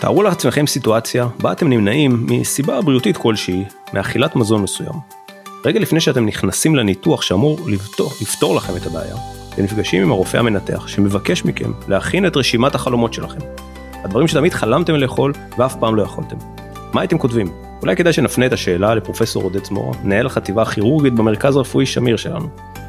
תארו לעצמכם סיטואציה בה אתם נמנעים מסיבה בריאותית כלשהי מאכילת מזון מסוים. רגע לפני שאתם נכנסים לניתוח שאמור לפתור, לפתור לכם את הבעיה, אתם נפגשים עם הרופא המנתח שמבקש מכם להכין את רשימת החלומות שלכם. הדברים שתמיד חלמתם לאכול ואף פעם לא יכולתם. מה הייתם כותבים? אולי כדאי שנפנה את השאלה לפרופסור עודד זמורה, מנהל החטיבה הכירורגית במרכז הרפואי שמיר שלנו.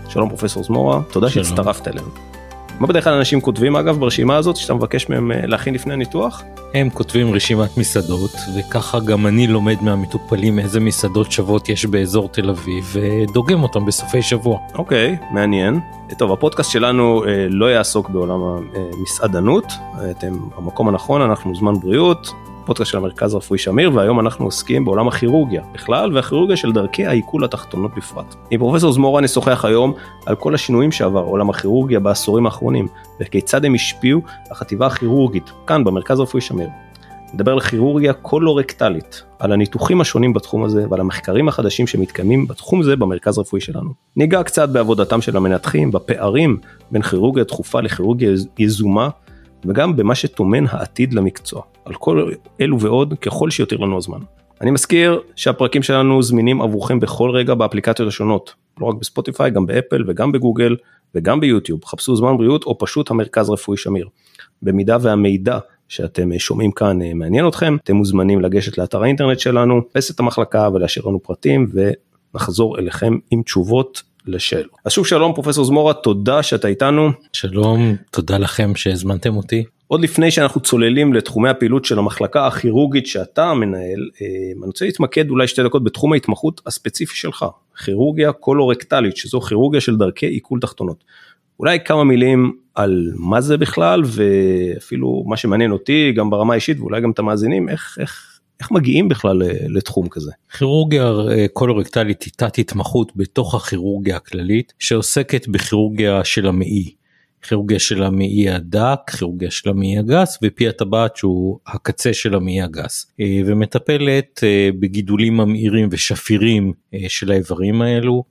שלום פרופסור זמורה, תודה שהצטרפת אלינו. מה בדרך כלל אנשים כותבים אגב ברשימה הזאת שאתה מבקש מהם אה, להכין לפני הניתוח? הם כותבים רשימת מסעדות וככה גם אני לומד מהמטופלים איזה מסעדות שוות יש באזור תל אביב ודוגם אותם בסופי שבוע. אוקיי, מעניין. טוב, הפודקאסט שלנו אה, לא יעסוק בעולם המסעדנות, אתם במקום הנכון, אנחנו זמן בריאות, פודקאסט של המרכז הרפואי שמיר והיום אנחנו עוסקים בעולם הכירורגיה בכלל והכירורגיה של דרכי העיכול התחתונות בפרט. עם פרופסור זמורה נשוחח היום על כל השינויים שעבר עולם הכירורגיה בעשורים האחרונים וכיצד הם השפיעו החטיבה הכירורגית כאן במרכז הרפואי שמיר. נדבר על כירורגיה קולורקטלית, על הניתוחים השונים בתחום הזה ועל המחקרים החדשים שמתקיימים בתחום זה במרכז הרפואי שלנו. ניגע קצת בעבודתם של המנתחים, בפערים בין כירורגיה דחופה לכירורגיה יזומה וגם במה שטומן העתיד למקצוע. על כל אלו ועוד ככל שיותיר לנו הזמן. אני מזכיר שהפרקים שלנו זמינים עבורכם בכל רגע באפליקציות השונות, לא רק בספוטיפיי, גם באפל וגם בגוגל וגם ביוטיוב, חפשו זמן בריאות או פשוט המרכז רפואי שמיר. במידה והמידע שאתם שומעים כאן אה, מעניין אתכם, אתם מוזמנים לגשת לאתר האינטרנט שלנו, לחפש את המחלקה ולהשאיר לנו פרטים ונחזור אליכם עם תשובות לשאלות. אז שוב שלום פרופסור זמורה, תודה שאתה איתנו. שלום, תודה לכם שהזמנתם אותי. עוד לפני שאנחנו צוללים לתחומי הפעילות של המחלקה הכירורגית שאתה מנהל, אה, אני רוצה להתמקד אולי שתי דקות בתחום ההתמחות הספציפי שלך, כירורגיה קולורקטלית, שזו כירורגיה של דרכי עיכול תחתונות. אולי כמה מילים על מה זה בכלל ואפילו מה שמעניין אותי גם ברמה האישית ואולי גם את המאזינים, איך, איך, איך מגיעים בכלל אה, לתחום כזה? כירורגיה אה, קולורקטלית היא תת התמחות בתוך הכירורגיה הכללית שעוסקת בכירורגיה של המעי. כירורגיה של המעי הדק, כירורגיה של המעי הגס ופי הטבעת שהוא הקצה של המעי הגס אה, ומטפלת אה, בגידולים ממאירים ושפירים אה, של האיברים האלו.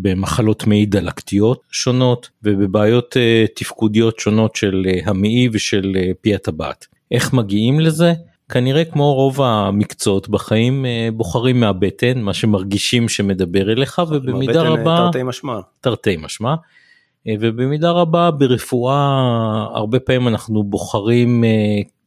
במחלות מעי דלקתיות שונות ובבעיות תפקודיות שונות של המעי ושל פי הטבעת. איך מגיעים לזה? כנראה כמו רוב המקצועות בחיים בוחרים מהבטן מה שמרגישים שמדבר אליך ובמידה רבה תרתי משמע תרתי משמע אה, ובמידה רבה ברפואה הרבה פעמים אנחנו בוחרים אה,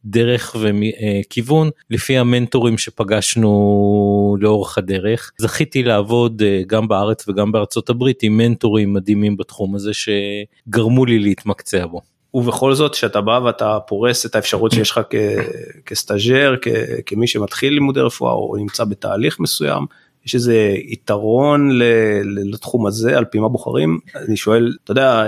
דרך וכיוון לפי המנטורים שפגשנו לאורך הדרך. זכיתי לעבוד אה, גם בארץ וגם בארצות הברית עם מנטורים מדהימים בתחום הזה שגרמו לי להתמקצע בו. ובכל זאת שאתה בא ואתה פורס את האפשרות שיש לך כסטאג'ר, כמי שמתחיל לימודי רפואה או נמצא בתהליך מסוים, יש איזה יתרון לתחום הזה על פי מה בוחרים אני שואל אתה יודע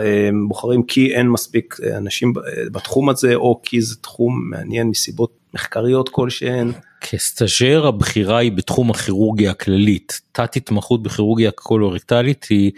בוחרים כי אין מספיק אנשים בתחום הזה או כי זה תחום מעניין מסיבות מחקריות כלשהן. כסטאג'ר הבחירה היא בתחום הכירורגיה הכללית תת התמחות בכירורגיה קולורקטלית היא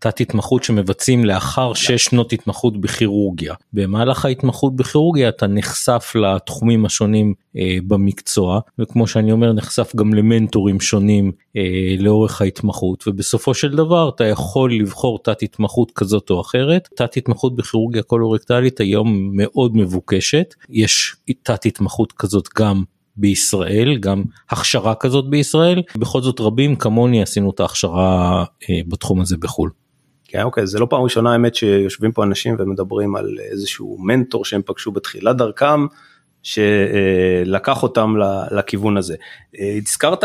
תת התמחות שמבצעים לאחר שש שנות התמחות בכירורגיה. במהלך ההתמחות בכירורגיה אתה נחשף לתחומים השונים אה, במקצוע וכמו שאני אומר נחשף גם למנטורים שונים אה, לאורך ההתמחות ובסופו של דבר אתה יכול לבחור תת התמחות כזאת או אחרת. תת התמחות בכירורגיה קולורקטלית היום מאוד מבוקשת יש תת התמחות כזאת גם בישראל גם הכשרה כזאת בישראל בכל זאת רבים כמוני עשינו את ההכשרה אה, בתחום הזה בחו"ל. כן, אוקיי, זה לא פעם ראשונה האמת שיושבים פה אנשים ומדברים על איזשהו מנטור שהם פגשו בתחילת דרכם, שלקח אותם לכיוון הזה. הזכרת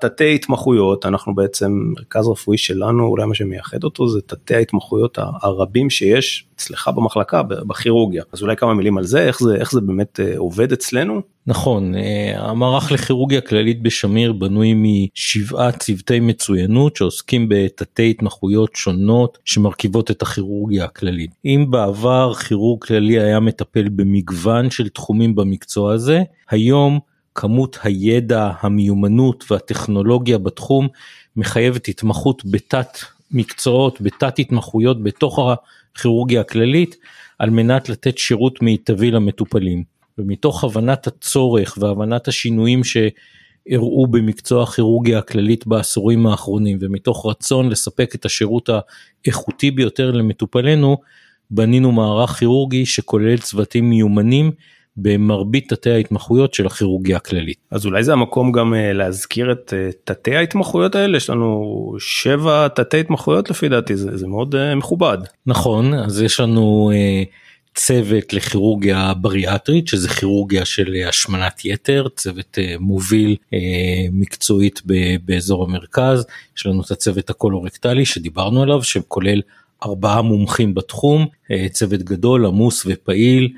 תתי התמחויות, אנחנו בעצם מרכז רפואי שלנו, אולי מה שמייחד אותו זה תתי ההתמחויות הרבים שיש אצלך במחלקה בכירורגיה. אז אולי כמה מילים על זה, איך זה, איך זה באמת אה, עובד אצלנו? נכון, אה, המערך לכירורגיה כללית בשמיר בנוי משבעה צוותי מצוינות שעוסקים בתתי התמחויות שונות שמרכיבות את הכירורגיה הכללית. אם בעבר כירורג כללי היה מטפל במגוון של תחומים במקצוע הזה, היום כמות הידע, המיומנות והטכנולוגיה בתחום מחייבת התמחות בתת מקצועות, בתת התמחויות בתוך הכירורגיה הכללית על מנת לתת שירות מיטבי למטופלים. ומתוך הבנת הצורך והבנת השינויים שאירעו במקצוע הכירורגיה הכללית בעשורים האחרונים ומתוך רצון לספק את השירות האיכותי ביותר למטופלינו, בנינו מערך כירורגי שכולל צוותים מיומנים במרבית תתי ההתמחויות של הכירורגיה הכללית. אז אולי זה המקום גם אה, להזכיר את אה, תתי ההתמחויות האלה, יש לנו שבע תתי התמחויות לפי דעתי, זה, זה מאוד uh, מכובד. נכון, אז יש לנו צוות לכירורגיה בריאטרית, שזה כירורגיה של השמנת יתר, צוות מוביל מקצועית באזור המרכז, יש לנו את הצוות הקולורקטלי שדיברנו עליו, שכולל ארבעה מומחים בתחום, צוות גדול, עמוס ופעיל.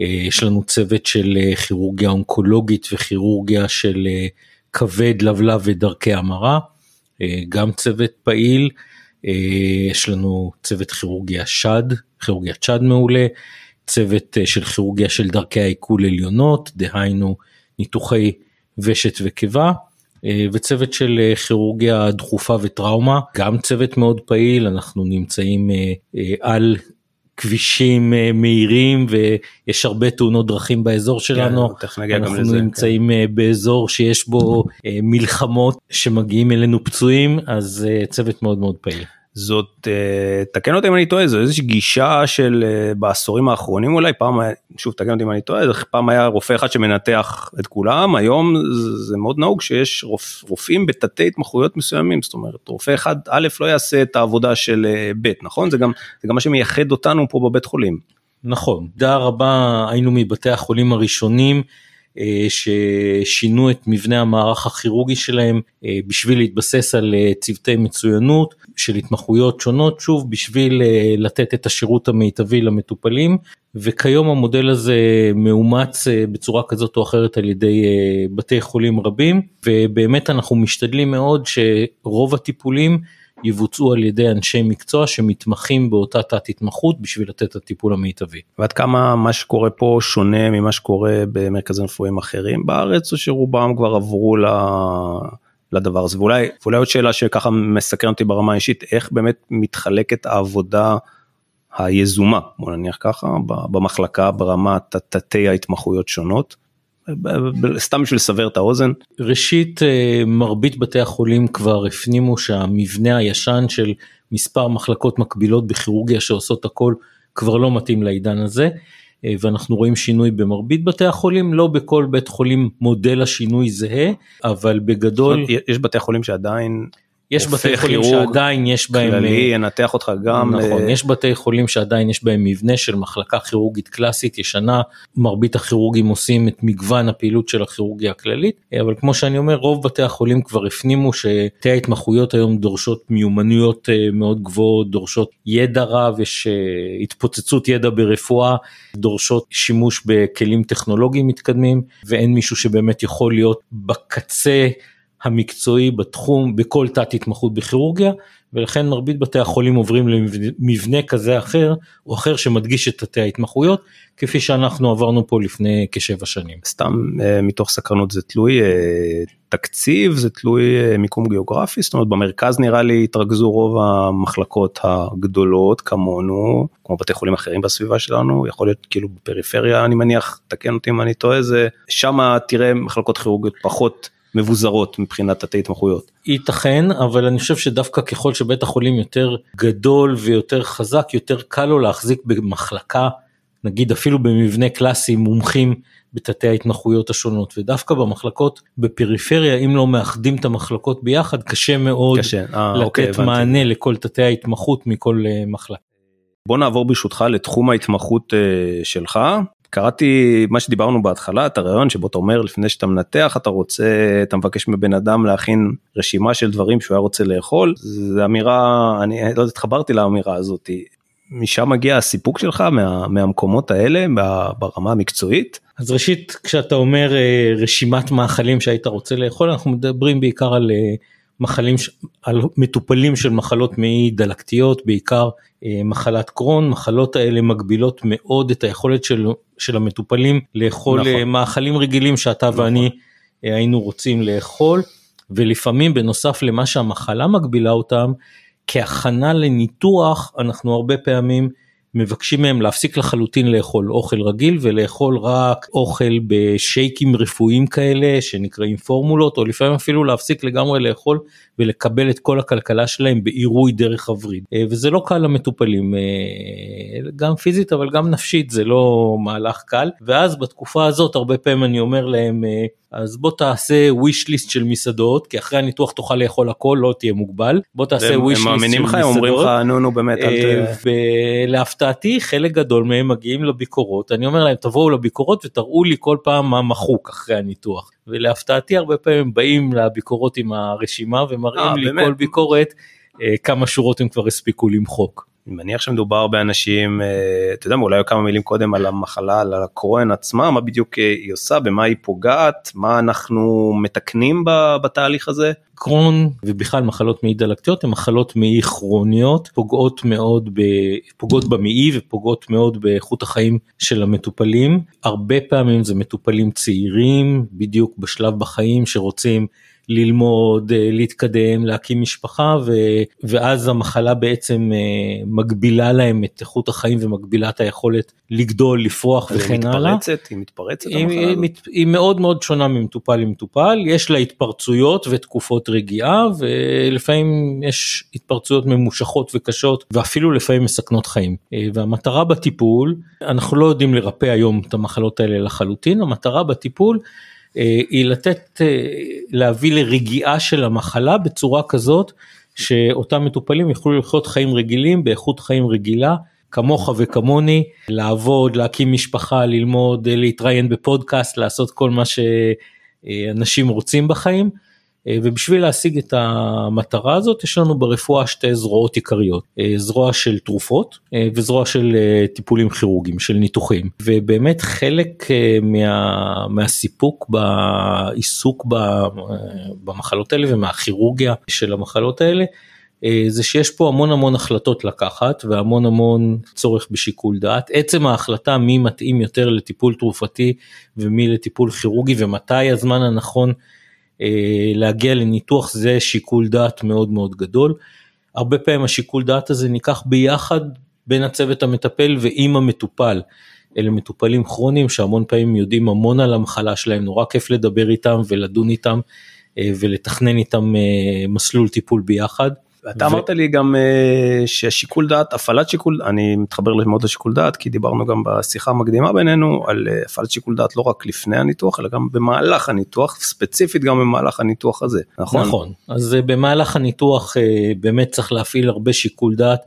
אה, יש לנו צוות של אה, כירורגיה אונקולוגית וכירורגיה של אה, כבד, לבלב ודרכי המרה, גם צוות פעיל, יש לנו צוות כירורגיה שד, כירורגיה שד מעולה, צוות של כירורגיה של דרכי העיכול עליונות, דהיינו ניתוחי ושת וקיבה, וצוות של כירורגיה דחופה וטראומה, גם צוות מאוד פעיל, אנחנו נמצאים על כבישים אה, מהירים ויש הרבה תאונות דרכים באזור שלנו. כן, אנחנו לזה, נמצאים כן. באזור שיש בו אה, מלחמות שמגיעים אלינו פצועים אז צוות מאוד מאוד פעיל. זאת אה, תקן אותי אם אני טועה זו איזושהי גישה של אה, בעשורים האחרונים אולי פעם שוב תקן אותי אם אני טועה פעם היה רופא אחד שמנתח את כולם היום זה מאוד נהוג שיש רופ, רופאים בתתי התמחויות מסוימים זאת אומרת רופא אחד א' לא יעשה את העבודה של אה, ב' נכון? זה גם זה גם מה שמייחד אותנו פה בבית חולים. נכון, תודה רבה היינו מבתי החולים הראשונים ששינו את מבנה המערך הכירורגי שלהם אה, בשביל להתבסס על אה, צוותי מצוינות של התמחויות שונות, שוב בשביל לתת את השירות המיטבי למטופלים, וכיום המודל הזה מאומץ בצורה כזאת או אחרת על ידי בתי חולים רבים, ובאמת אנחנו משתדלים מאוד שרוב הטיפולים יבוצעו על ידי אנשי מקצוע שמתמחים באותה תת התמחות בשביל לתת את הטיפול המיטבי. ועד כמה מה שקורה פה שונה ממה שקורה במרכזים רפואיים אחרים בארץ או שרובם כבר עברו ל... לדבר הזה ואולי ואולי עוד שאלה שככה מסקרן אותי ברמה האישית איך באמת מתחלקת העבודה היזומה בוא נניח ככה במחלקה ברמת תתי ההתמחויות שונות סתם בשביל לסבר את האוזן. ראשית אה, מרבית בתי החולים כבר הפנימו שהמבנה הישן של מספר מחלקות מקבילות בכירורגיה שעושות הכל כבר לא מתאים לעידן הזה אה, ואנחנו רואים שינוי במרבית בתי החולים לא בכל בית חולים מודל השינוי זהה אבל בגדול יש בתי חולים שעדיין יש בתי חולים שעדיין יש בהם, כללי אה, ינתח אותך גם, נכון, יש בתי חולים שעדיין יש בהם מבנה של מחלקה כירורגית קלאסית ישנה, מרבית הכירורגים עושים את מגוון הפעילות של הכירורגיה הכללית, אבל כמו שאני אומר רוב בתי החולים כבר הפנימו שתי ההתמחויות היום דורשות מיומנויות אה, מאוד גבוהות, דורשות ידע רב, יש אה, התפוצצות ידע ברפואה, דורשות שימוש בכלים טכנולוגיים מתקדמים ואין מישהו שבאמת יכול להיות בקצה המקצועי בתחום בכל תת התמחות בכירורגיה ולכן מרבית בתי החולים עוברים למבנה כזה אחר או אחר שמדגיש את תתי ההתמחויות כפי שאנחנו עברנו פה לפני כשבע שנים. סתם אה, מתוך סקרנות זה תלוי אה, תקציב זה תלוי אה, מיקום גיאוגרפי זאת אומרת במרכז נראה לי התרכזו רוב המחלקות הגדולות כמונו כמו בתי חולים אחרים בסביבה שלנו יכול להיות כאילו בפריפריה אני מניח תקן אותי אם אני טועה זה שמה תראה מחלקות כירורגיות פחות. מבוזרות מבחינת תתי התמחויות. ייתכן אבל אני חושב שדווקא ככל שבית החולים יותר גדול ויותר חזק יותר קל לו להחזיק במחלקה נגיד אפילו במבנה קלאסי מומחים בתתי ההתמחויות השונות ודווקא במחלקות בפריפריה אם לא מאחדים את המחלקות ביחד קשה מאוד קשה. 아, לתת אוקיי, מענה לכל תתי ההתמחות מכל uh, מחלקה. בוא נעבור ברשותך לתחום ההתמחות uh, שלך קראתי מה שדיברנו בהתחלה את הרעיון שבו אתה אומר לפני שאתה מנתח אתה רוצה אתה מבקש מבן אדם להכין רשימה של דברים שהוא היה רוצה לאכול זה אמירה אני לא התחברתי לאמירה הזאת משם מגיע הסיפוק שלך מה, מהמקומות האלה ברמה המקצועית. אז ראשית כשאתה אומר אה, רשימת מאכלים שהיית רוצה לאכול אנחנו מדברים בעיקר על אה, מחלים, על מטופלים של מחלות מעי דלקתיות, בעיקר אה, מחלת קרון, מחלות האלה מגבילות מאוד את היכולת של, של המטופלים לאכול נכון. אה, מאכלים רגילים שאתה נכון. ואני אה, היינו רוצים לאכול, ולפעמים בנוסף למה שהמחלה מגבילה אותם, כהכנה לניתוח אנחנו הרבה פעמים מבקשים מהם להפסיק לחלוטין לאכול אוכל רגיל ולאכול רק אוכל בשייקים רפואיים כאלה שנקראים פורמולות או לפעמים אפילו להפסיק לגמרי לאכול ולקבל את כל הכלכלה שלהם בעירוי דרך הווריד. אה, וזה לא קל למטופלים אה, גם פיזית אבל גם נפשית זה לא מהלך קל. ואז בתקופה הזאת הרבה פעמים אני אומר להם אה, אז בוא תעשה wish list של מסעדות כי אחרי הניתוח תוכל לאכול הכל לא תהיה מוגבל בוא תעשה wish list של מסעדות. הם מאמינים לך הם אומרים לך נו נו באמת. ולהפתעתי חלק גדול מהם מגיעים לביקורות אני אומר להם תבואו לביקורות ותראו לי כל פעם מה מחוק אחרי הניתוח ולהפתעתי הרבה פעמים באים לביקורות עם הרשימה ומראים לי באמת? כל ביקורת כמה שורות הם כבר הספיקו למחוק. אני מניח שמדובר באנשים, אה, אתה יודע, אולי כמה מילים קודם על המחלה, על הקרון עצמה, מה בדיוק אה, היא עושה, במה היא פוגעת, מה אנחנו מתקנים בתהליך הזה. קרון ובכלל מחלות מעי דלקתיות הן מחלות מעי כרוניות, פוגעות מאוד, ב, פוגעות במעי ופוגעות מאוד באיכות החיים של המטופלים. הרבה פעמים זה מטופלים צעירים, בדיוק בשלב בחיים שרוצים ללמוד, אה, להתקדם, להקים משפחה ו, ואז המחלה בעצם אה, מגבילה להם את איכות החיים ומגבילה את היכולת לגדול, לפרוח וכן הלאה. היא מתפרצת היא, המחלה היא, היא מאוד מאוד שונה ממטופל למטופל, יש לה התפרצויות ותקופות רגיעה ולפעמים יש התפרצויות ממושכות וקשות ואפילו לפעמים מסכנות חיים. אה, והמטרה בטיפול, אנחנו לא יודעים לרפא היום את המחלות האלה לחלוטין, המטרה בטיפול היא לתת, אה, להביא לרגיעה של המחלה בצורה כזאת שאותם מטופלים יוכלו לחיות חיים רגילים באיכות חיים רגילה כמוך וכמוני, לעבוד, להקים משפחה, ללמוד, להתראיין בפודקאסט, לעשות כל מה שאנשים רוצים בחיים. אה, ובשביל להשיג את המטרה הזאת יש לנו ברפואה שתי זרועות עיקריות, אה, זרוע של תרופות אה, וזרוע של טיפולים כירורגיים, של ניתוחים. ובאמת חלק מה, מהסיפוק בעיסוק במחלות האלה ומהכירורגיה של המחלות האלה זה שיש פה המון המון החלטות לקחת והמון המון צורך בשיקול דעת. עצם ההחלטה מי מתאים יותר לטיפול תרופתי ומי לטיפול כירורגי ומתי הזמן הנכון להגיע לניתוח זה שיקול דעת מאוד מאוד גדול. הרבה פעמים השיקול דעת הזה ניקח ביחד בין הצוות המטפל ועם המטופל. אלה מטופלים כרוניים שהמון פעמים יודעים המון על המחלה שלהם, נורא כיף לדבר איתם ולדון איתם אה, ולתכנן איתם אה, מסלול טיפול ביחד. אתה אמרת לי גם uh, ששיקול דעת, הפעלת שיקול, אני מתחבר מאוד לשיקול דעת כי דיברנו גם בשיחה המקדימה בינינו על uh, הפעלת שיקול דעת לא רק לפני הניתוח אלא גם במהלך הניתוח, ספציפית גם במהלך הניתוח הזה, נכון? נכון, אז uh, במהלך הניתוח באמת צריך להפעיל הרבה שיקול דעת.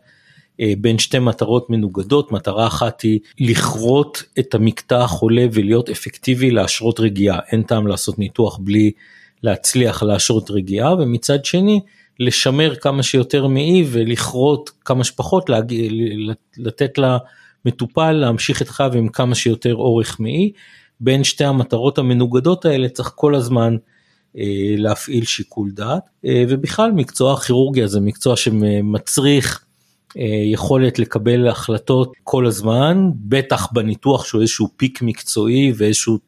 בין שתי מטרות מנוגדות, מטרה אחת היא לכרות את המקטע החולה ולהיות אפקטיבי להשרות רגיעה, אין טעם לעשות ניתוח בלי להצליח להשרות רגיעה, ומצד שני לשמר כמה שיותר מעי ולכרות כמה שפחות, להגיע, לתת למטופל להמשיך את חייו עם כמה שיותר אורך מעי. בין שתי המטרות המנוגדות האלה צריך כל הזמן אה, להפעיל שיקול דעת אה, ובכלל מקצוע הכירורגיה זה מקצוע שמצריך אה, יכולת לקבל החלטות כל הזמן בטח בניתוח שהוא איזשהו פיק מקצועי ואיזשהו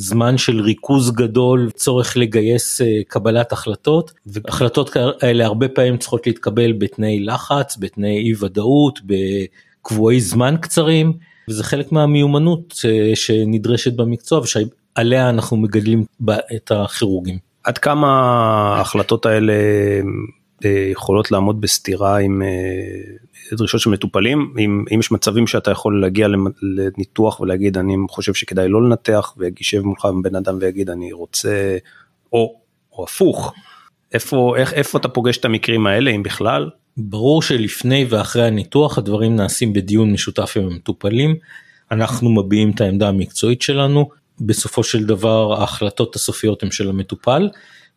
זמן של ריכוז גדול, צורך לגייס אה, קבלת החלטות, והחלטות האלה הרבה פעמים צריכות להתקבל בתנאי לחץ, בתנאי אי ודאות, בקבועי זמן קצרים, וזה חלק מהמיומנות אה, שנדרשת במקצוע ושעליה אנחנו מגדלים את הכירורגים. עד כמה ההחלטות האלה יכולות לעמוד בסתירה עם דרישות של מטופלים, אם, אם יש מצבים שאתה יכול להגיע לניתוח ולהגיד אני חושב שכדאי לא לנתח וישב מולך בן אדם ויגיד אני רוצה, או, או הפוך, איפה, איך, איפה אתה פוגש את המקרים האלה אם בכלל? ברור שלפני ואחרי הניתוח הדברים נעשים בדיון משותף עם המטופלים, אנחנו מביעים את העמדה המקצועית שלנו, בסופו של דבר ההחלטות הסופיות הן של המטופל.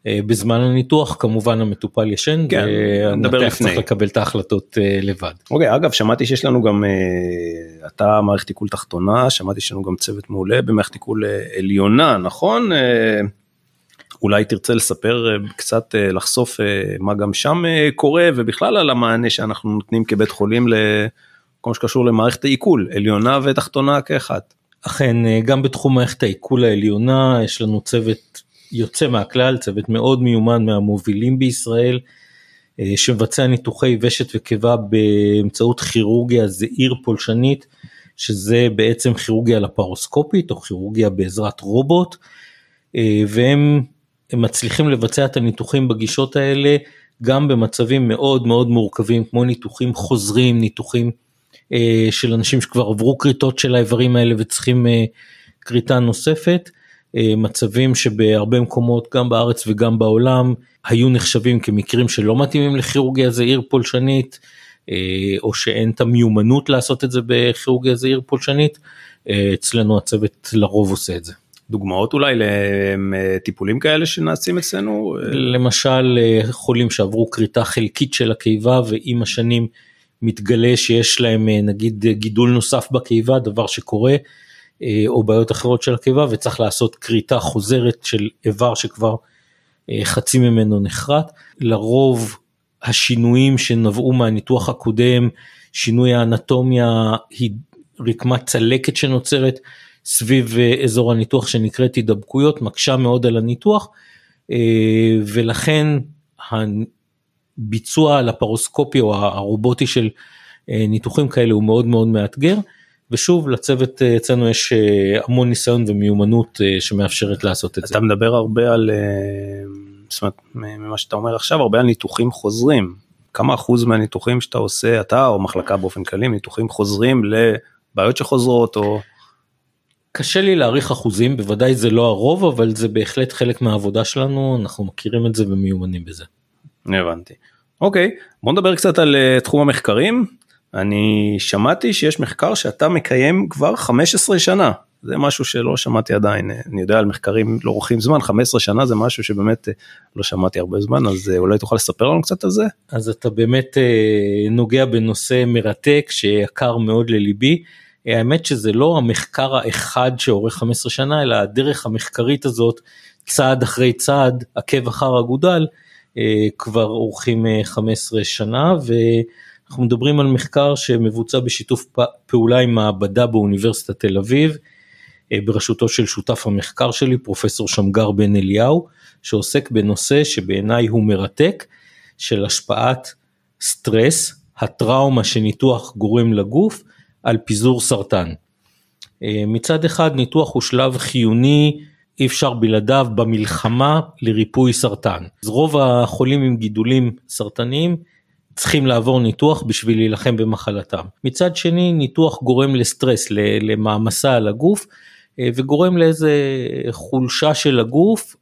אה, בזמן הניתוח כמובן המטופל ישן כן, והנתח צריך לקבל את ההחלטות אה, לבד. אוקיי אגב שמעתי שיש לנו גם אה, אתה מערכת עיכול תחתונה שמעתי שיש לנו גם צוות מעולה במערכת עיכול עליונה נכון אולי תרצה לספר קצת לחשוף מה גם שם קורה ובכלל על המענה שאנחנו נותנים כבית חולים לכל מה שקשור למערכת העיכול עליונה ותחתונה כאחד. אכן גם בתחום מערכת העיכול העליונה יש לנו צוות יוצא מהכלל, צוות מאוד מיומן מהמובילים בישראל, שמבצע ניתוחי ושת וקיבה באמצעות כירורגיה זעיר פולשנית, שזה בעצם כירורגיה לפרוסקופית או כירורגיה בעזרת רובוט, והם מצליחים לבצע את הניתוחים בגישות האלה גם במצבים מאוד מאוד מורכבים כמו ניתוחים חוזרים, ניתוחים אה, של אנשים שכבר עברו כריתות של האיברים האלה וצריכים אה, כריתה נוספת, אה, מצבים שבהרבה מקומות גם בארץ וגם בעולם היו נחשבים כמקרים שלא מתאימים לכירורגיה זעיר פולשנית או שאין את המיומנות לעשות את זה בכירורגיה זעיר פולשנית, אצלנו הצוות לרוב עושה את זה. דוגמאות אולי לטיפולים כאלה שנעשים אצלנו? למשל חולים שעברו כריתה חלקית של הקיבה ועם השנים מתגלה שיש להם אה, נגיד גידול נוסף בקיבה, דבר שקורה, אה, או בעיות אחרות של הקיבה וצריך לעשות כריתה חוזרת של איבר שכבר אה, חצי ממנו נחרט. לרוב השינויים שנבעו מהניתוח הקודם, שינוי האנטומיה היא רקמת צלקת שנוצרת סביב אזור הניתוח שנקראת הידבקויות, מקשה מאוד על הניתוח ולכן הביצוע לפרוסקופיה או הרובוטי של אה, ניתוחים כאלה הוא מאוד מאוד מאתגר. ושוב לצוות אה, אצלנו יש אה, המון ניסיון ומיומנות שמאפשרת לעשות את אתה זה. אתה מדבר הרבה על, זאת אומרת, ממה שאתה אומר עכשיו, הרבה על ניתוחים חוזרים. כמה אחוז מהניתוחים שאתה עושה, אתה או מחלקה באופן כללי, ניתוחים חוזרים לבעיות שחוזרות או... קשה לי להעריך אחוזים, בוודאי זה לא הרוב, אבל זה בהחלט חלק מהעבודה שלנו, אנחנו מכירים את זה ומיומנים בזה. הבנתי. אוקיי, בוא נדבר קצת על תחום המחקרים. אני שמעתי שיש מחקר שאתה מקיים כבר 15 שנה. זה משהו שלא שמעתי עדיין, אני יודע על מחקרים לא לוקחים זמן, 15 שנה זה משהו שבאמת אה, לא שמעתי הרבה זמן, אז אה, אולי תוכל לספר לנו קצת על זה? אז אתה באמת נוגע בנושא מרתק שיקר מאוד לליבי. האמת שזה לא המחקר האחד שאורך 15 שנה, אלא הדרך המחקרית הזאת, צעד אחרי צעד, עקב אחר אגודל, אה, כבר אורחים 15 אה, שנה ואנחנו מדברים על מחקר שמבוצע בשיתוף פעולה עם מעבדה באוניברסיטת תל אביב אה, בראשותו של שותף המחקר שלי פרופסור שמגר בן אליהו שעוסק בנושא שבעיניי הוא מרתק של השפעת סטרס, הטראומה שניתוח גורם לגוף על פיזור סרטן. מצד אחד ניתוח הוא שלב חיוני אי אפשר בלעדיו במלחמה לריפוי סרטן. אז רוב החולים עם גידולים סרטניים צריכים לעבור ניתוח בשביל להילחם במחלתם. מצד שני ניתוח גורם לסטרס, למעמסה על הגוף אה, וגורם לאיזה חולשה של הגוף,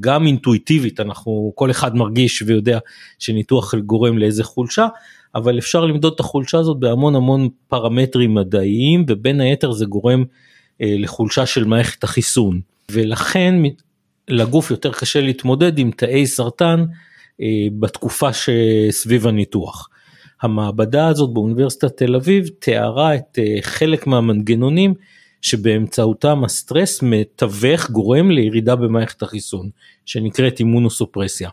גם אינטואיטיבית אנחנו כל אחד מרגיש ויודע שניתוח גורם לאיזה חולשה, אבל אפשר למדוד את החולשה הזאת בהמון המון פרמטרים מדעיים ובין היתר זה גורם אה, לחולשה של מערכת החיסון. ולכן לגוף יותר קשה להתמודד עם תאי סרטן אה, בתקופה שסביב הניתוח. המעבדה הזאת באוניברסיטת תל אביב תיארה את אה, חלק מהמנגנונים שבאמצעותם הסטרס מתווך גורם לירידה במערכת החיסון שנקראת אימונוסופרסיה.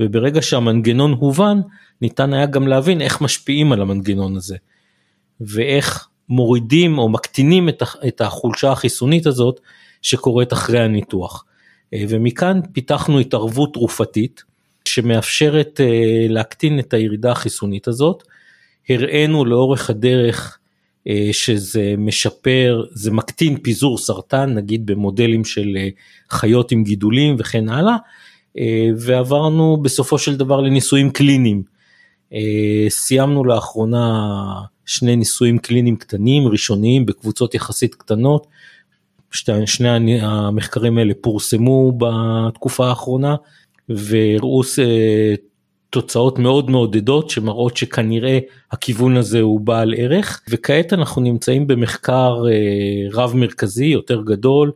וברגע שהמנגנון הובן ניתן היה גם להבין איך משפיעים על המנגנון הזה ואיך מורידים או מקטינים את החולשה החיסונית הזאת שקורית אחרי הניתוח. אה, ומכאן פיתחנו התערבות תרופתית שמאפשרת אה, להקטין את הירידה החיסונית הזאת. הראינו לאורך הדרך אה, שזה משפר, זה מקטין פיזור סרטן נגיד במודלים של חיות עם גידולים וכן הלאה ועברנו בסופו של דבר לניסויים קליניים. סיימנו לאחרונה שני ניסויים קליניים קטנים ראשוניים בקבוצות יחסית קטנות שני המחקרים האלה פורסמו בתקופה האחרונה והראו אה, תוצאות מאוד מעודדות שמראות שכנראה הכיוון הזה הוא בעל ערך וכעת אנחנו נמצאים במחקר אה, רב מרכזי יותר גדול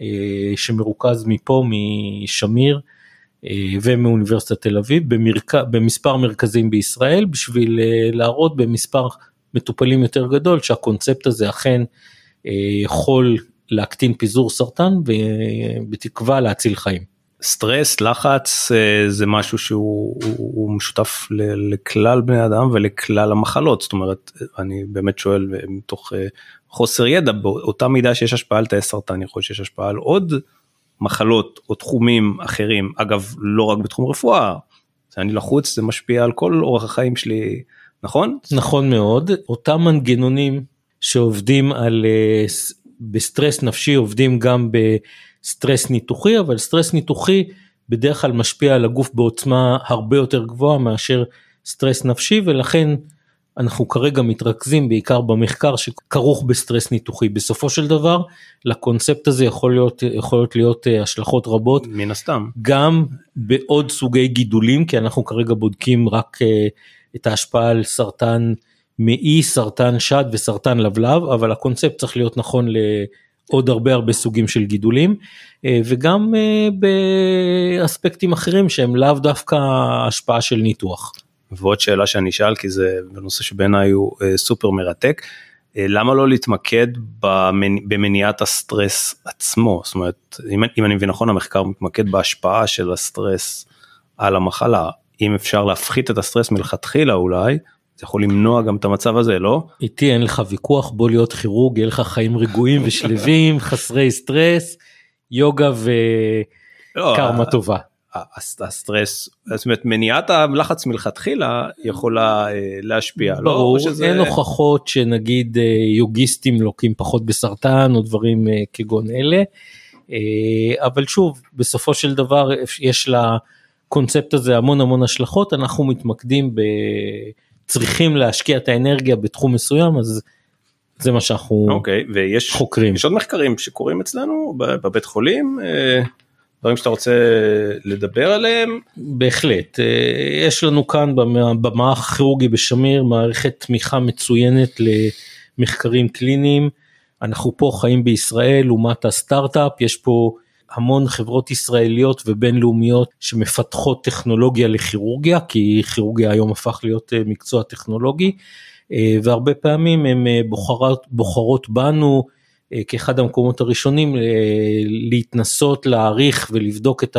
אה, שמרוכז מפה משמיר ומאוניברסיטת תל אביב במרק... במספר מרכזים בישראל בשביל להראות במספר מטופלים יותר גדול שהקונספט הזה אכן יכול להקטין פיזור סרטן ובתקווה להציל חיים. סטרס, לחץ אה, זה משהו שהוא הוא משותף לכלל בני אדם ולכלל המחלות, זאת אומרת אני באמת שואל מתוך אה, חוסר ידע באותה מידה שיש השפעה על תאי סרטן יכול להיות שיש השפעה על עוד מחלות או תחומים אחרים. אגב לא רק בתחום רפואה אני לחוץ זה משפיע על כל אורח החיים שלי נכון? נכון מאוד. אותם מנגנונים שעובדים על אה, בסטרס נפשי עובדים גם בסטרס ניתוחי אבל סטרס ניתוחי בדרך כלל משפיע על הגוף בעוצמה הרבה יותר גבוהה מאשר סטרס נפשי ולכן אנחנו כרגע מתרכזים בעיקר במחקר שכרוך בסטרס ניתוחי. בסופו של דבר לקונספט הזה יכול להיות יכולות להיות אה, השלכות רבות. מן הסתם. גם בעוד סוגי גידולים כי אנחנו כרגע בודקים רק אה, את ההשפעה על סרטן מעי סרטן שד וסרטן לבלב אבל הקונספט צריך להיות נכון לעוד הרבה הרבה סוגים של גידולים אה, וגם באספקטים אחרים שהם לאו דווקא השפעה של ניתוח. ועוד שאלה שאני אשאל כי זה נושא שבעיניי הוא אה, סופר מרתק. אה, למה לא להתמקד במניעת הסטרס עצמו זאת אומרת אם, אם אני מבין נכון המחקר מתמקד בהשפעה של הסטרס על המחלה אם אפשר להפחית את הסטרס מלכתחילה אולי זה יכול למנוע גם את המצב הזה לא? איתי אין לך ויכוח בוא להיות כירורג יהיה לך חיים רגועים ושלווים חסרי סטרס יוגה וקרמה לא, טובה. הסטרס, זאת אומרת מניעת הלחץ מלכתחילה יכולה אה, להשפיע. לא? ברור, לא, שזה... אין הוכחות שנגיד אה, יוגיסטים לוקים פחות בסרטן או דברים אה, כגון אלה. אבל שוב, בסופו של דבר יש לקונספט הזה המון המון השלכות, אנחנו מתמקדים ב... צריכים להשקיע את האנרגיה בתחום מסוים, אז זה מה שאנחנו okay, אוקיי, ויש, חוקרים. יש עוד מחקרים שקורים אצלנו בבית חולים. דברים שאתה רוצה לדבר עליהם? בהחלט, אה, יש לנו כאן במערך הכירורגי בשמיר מערכת תמיכה מצוינת למחקרים קליניים. אנחנו פה חיים בישראל לעומת הסטארט-אפ, יש פה המון חברות ישראליות ובינלאומיות שמפתחות טכנולוגיה לכירורגיה, כי כירורגיה היום הפך להיות אה, מקצוע טכנולוגי, אה, והרבה פעמים הן בוחרות, בוחרות בנו אה, כאחד המקומות הראשונים אה, להתנסות להעריך ולבדוק את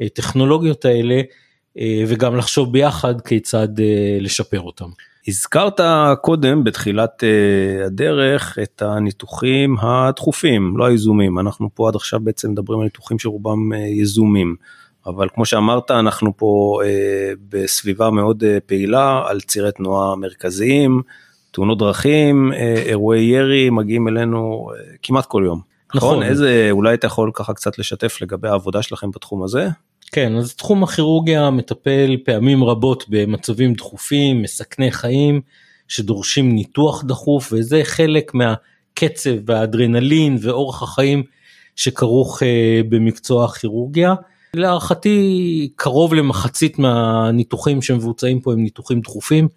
הטכנולוגיות האלה אה, וגם לחשוב ביחד כיצד לשפר אותם. הזכרת קודם בתחילת הדרך את הניתוחים הדחופים לא היזומים אנחנו פה עד עכשיו בעצם מדברים על ניתוחים שרובם יזומים אבל כמו שאמרת אנחנו פה בסביבה מאוד פעילה על צירי תנועה מרכזיים תאונות דרכים, אה, אירועי ירי מגיעים אלינו אה, כמעט כל יום. נכון. נכון, איזה, אולי אתה יכול ככה קצת לשתף לגבי העבודה שלכם בתחום הזה? כן, אז תחום הכירורגיה מטפל פעמים רבות במצבים דחופים, מסכני חיים, שדורשים ניתוח דחוף, וזה חלק מהקצב והאדרנלין ואורח החיים שכרוך אה, במקצוע הכירורגיה. להערכתי קרוב למחצית מהניתוחים שמבוצעים פה הם ניתוחים דחופים.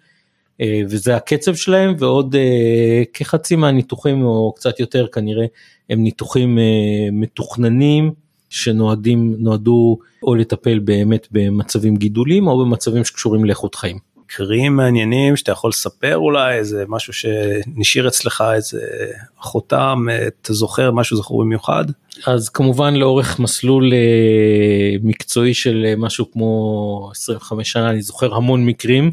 אה, וזה הקצב שלהם ועוד אה, כחצי מהניתוחים או קצת יותר כנראה הם ניתוחים מתוכננים שנועדים נועדו או לטפל באמת במצבים גידולים או במצבים שקשורים לאיכות חיים. מקרים מעניינים שאתה יכול לספר אולי איזה משהו שנשאיר אצלך איזה חותם אתה זוכר משהו זכור במיוחד אז כמובן לאורך מסלול מקצועי של משהו כמו 25 שנה אני זוכר המון מקרים.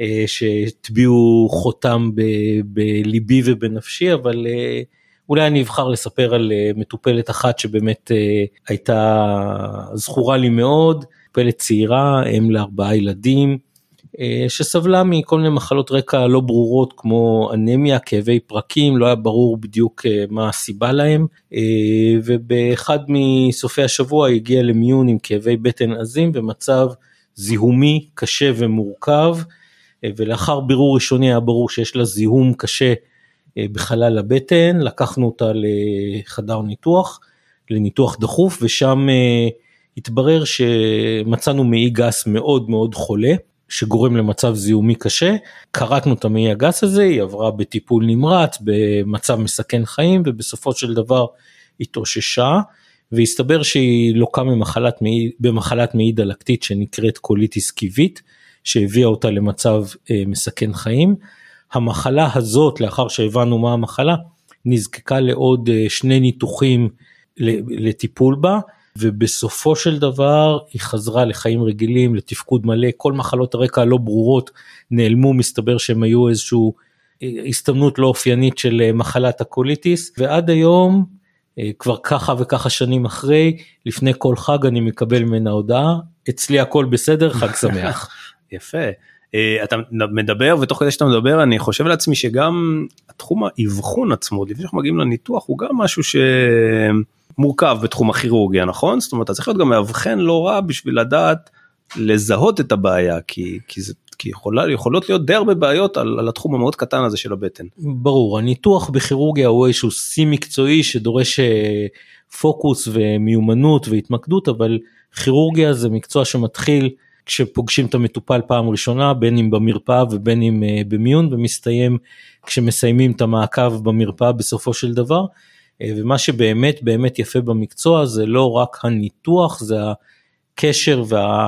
אה, שהטביעו חותם בליבי ובנפשי אבל אה, אולי אני אבחר לספר על אה, מטופלת אחת שבאמת הייתה זכורה לי מאוד, מטופלת צעירה, אם לארבעה ילדים, שסבלה מכל מיני מחלות רקע לא ברורות כמו אנמיה, כאבי פרקים, לא היה ברור בדיוק מה הסיבה להם, ובאחד מסופי השבוע הגיע למיון עם כאבי בטן עזים במצב זיהומי קשה ומורכב. ולאחר בירור ראשוני היה ברור שיש לה זיהום קשה אה, בחלל הבטן, לקחנו אותה לחדר ניתוח, לניתוח דחוף, ושם אה, התברר שמצאנו מעי גס מאוד מאוד חולה. שגורם למצב זיהומי קשה, כרתנו את המעי הגס הזה, היא עברה בטיפול נמרץ, במצב מסכן חיים, ובסופו של דבר התאוששה, והסתבר שהיא לוקה במחלת מעי, במחלת מעי דלקתית שנקראת קוליטיס קיבית, שהביאה אותה למצב אה, מסכן חיים. המחלה הזאת, לאחר שהבנו מה המחלה, נזקקה לעוד אה, שני ניתוחים לטיפול בה, ובסופו של דבר היא חזרה לחיים רגילים, לתפקוד מלא, כל מחלות הרקע הלא ברורות נעלמו, מסתבר שהם היו איזשהו אה, הסתמנות לא אופיינית של מחלת הקוליטיס, ועד היום, כבר ככה וככה שנים אחרי, לפני כל חג אני מקבל ממנה הודעה, אצלי הכל בסדר, חג שמח. יפה. אה, אתה מדבר ותוך כדי שאתה מדבר אני חושב לעצמי שגם התחום האבחון עצמו לפני שאנחנו מגיעים לניתוח הוא גם משהו שמורכב בתחום הכירורגיה נכון זאת אומרת אתה צריך להיות גם מאבחן לא רע בשביל לדעת לזהות את הבעיה כי כי זה כי יכולה יכולות להיות די הרבה בעיות על, על התחום המאוד קטן הזה של הבטן. ברור הניתוח בכירורגיה הוא איזשהו שיא מקצועי שדורש אה, פוקוס ומיומנות והתמקדות אבל כירורגיה זה מקצוע שמתחיל. כשפוגשים את המטופל פעם ראשונה בין אם במרפאה ובין אם uh, במיון ומסתיים כשמסיימים את המעקב במרפאה בסופו של דבר. Uh, ומה שבאמת באמת יפה במקצוע זה לא רק הניתוח זה הקשר וה...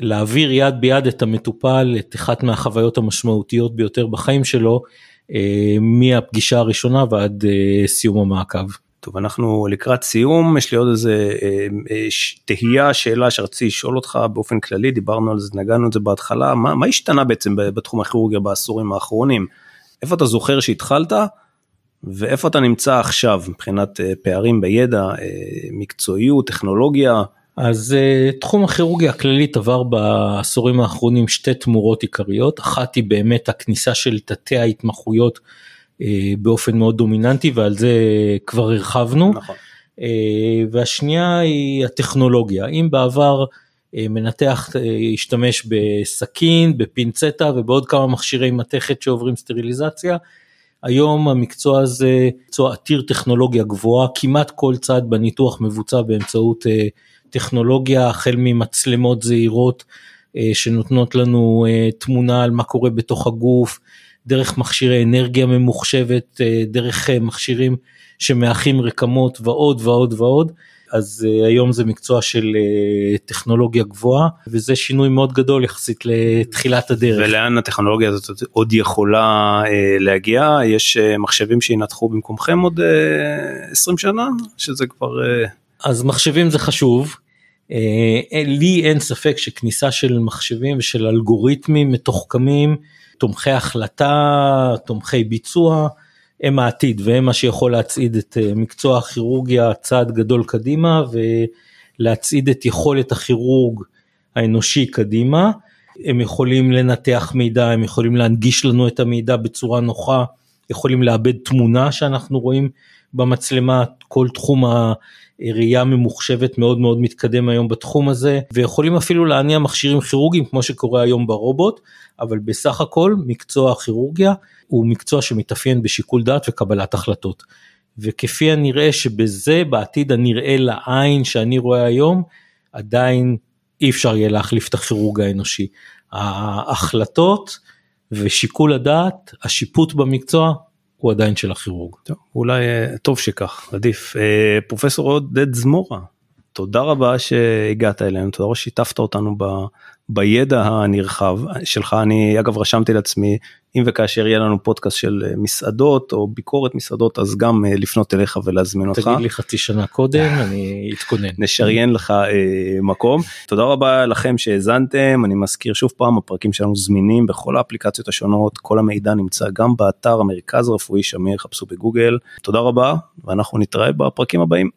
להעביר יד ביד את המטופל את אחת מהחוויות המשמעותיות ביותר בחיים שלו uh, מהפגישה הראשונה ועד uh, סיום המעקב. טוב אנחנו לקראת סיום יש לי עוד איזה אה, אה, תהייה שאלה שרציתי לשאול אותך באופן כללי דיברנו על זה נגענו את זה בהתחלה מה, מה השתנה בעצם בתחום הכירורגיה בעשורים האחרונים איפה אתה זוכר שהתחלת ואיפה אתה נמצא עכשיו מבחינת אה, פערים בידע מקצועיות טכנולוגיה. אז תחום הכירורגיה הכללית עבר בעשורים האחרונים שתי תמורות עיקריות אחת היא באמת הכניסה של תתי ההתמחויות באופן מאוד דומיננטי ועל זה כבר הרחבנו. נכון. אה, והשנייה היא הטכנולוגיה. אם בעבר אה, מנתח השתמש בסכין, בפינצטה ובעוד כמה מכשירי מתכת שעוברים סטריליזציה, היום המקצוע הזה מקצוע עתיר טכנולוגיה גבוהה, כמעט כל צעד בניתוח מבוצע באמצעות טכנולוגיה, החל ממצלמות זעירות שנותנות לנו תמונה על מה קורה בתוך הגוף, דרך מכשירי אנרגיה ממוחשבת, אה, דרך אה, מכשירים שמאחים רקמות ועוד ועוד ועוד. אז uh, היום זה מקצוע של טכנולוגיה גבוהה וזה שינוי מאוד גדול יחסית לתחילת הדרך. ולאן הטכנולוגיה הזאת עוד יכולה להגיע? יש מחשבים שינתחו במקומכם עוד uh, 20 שנה? שזה כבר... אז מחשבים זה חשוב. לי אין ספק שכניסה של מחשבים ושל אלגוריתמים מתוחכמים תומכי החלטה, תומכי ביצוע, הם העתיד והם מה שיכול להצעיד את אה, מקצוע הכירורגיה צעד גדול קדימה ולהצעיד את יכולת הכירורג האנושי קדימה. הם יכולים לנתח מידע, הם יכולים להנגיש לנו את המידע בצורה נוחה, יכולים לאבד תמונה שאנחנו רואים במצלמה, כל תחום הראייה ממוחשבת מאוד מאוד מתקדם היום בתחום הזה, ויכולים אפילו להניע מכשירים כירורגיים כמו שקורה היום ברובוט, אבל בסך הכל מקצוע הכירורגיה הוא מקצוע שמתאפיין בשיקול דעת וקבלת החלטות. וכפי הנראה שבזה בעתיד הנראה לעין שאני רואה היום, עדיין אי אפשר יהיה להחליף את הכירורג האנושי. ההחלטות ושיקול הדעת, השיפוט במקצוע, הוא עדיין של הכירורג. טוב, אולי אה, טוב שכך, עדיף. אה, פרופסור עודד זמורה, תודה רבה שהגעת אלינו, תודה רבה ששיתפת אותנו ב... בידע הנרחב שלך אני אגב רשמתי לעצמי אם וכאשר יהיה לנו פודקאסט של אה, מסעדות או ביקורת מסעדות אז גם אה, לפנות אליך ולהזמין אותך. תגיד לי חצי שנה קודם אני אתכונן. נשריין לך אה, מקום. תודה רבה לכם שהאזנתם אני מזכיר שוב פעם הפרקים שלנו זמינים בכל האפליקציות השונות כל המידע נמצא גם באתר המרכז הרפואי שמיר חפשו בגוגל תודה רבה ואנחנו נתראה בפרקים הבאים.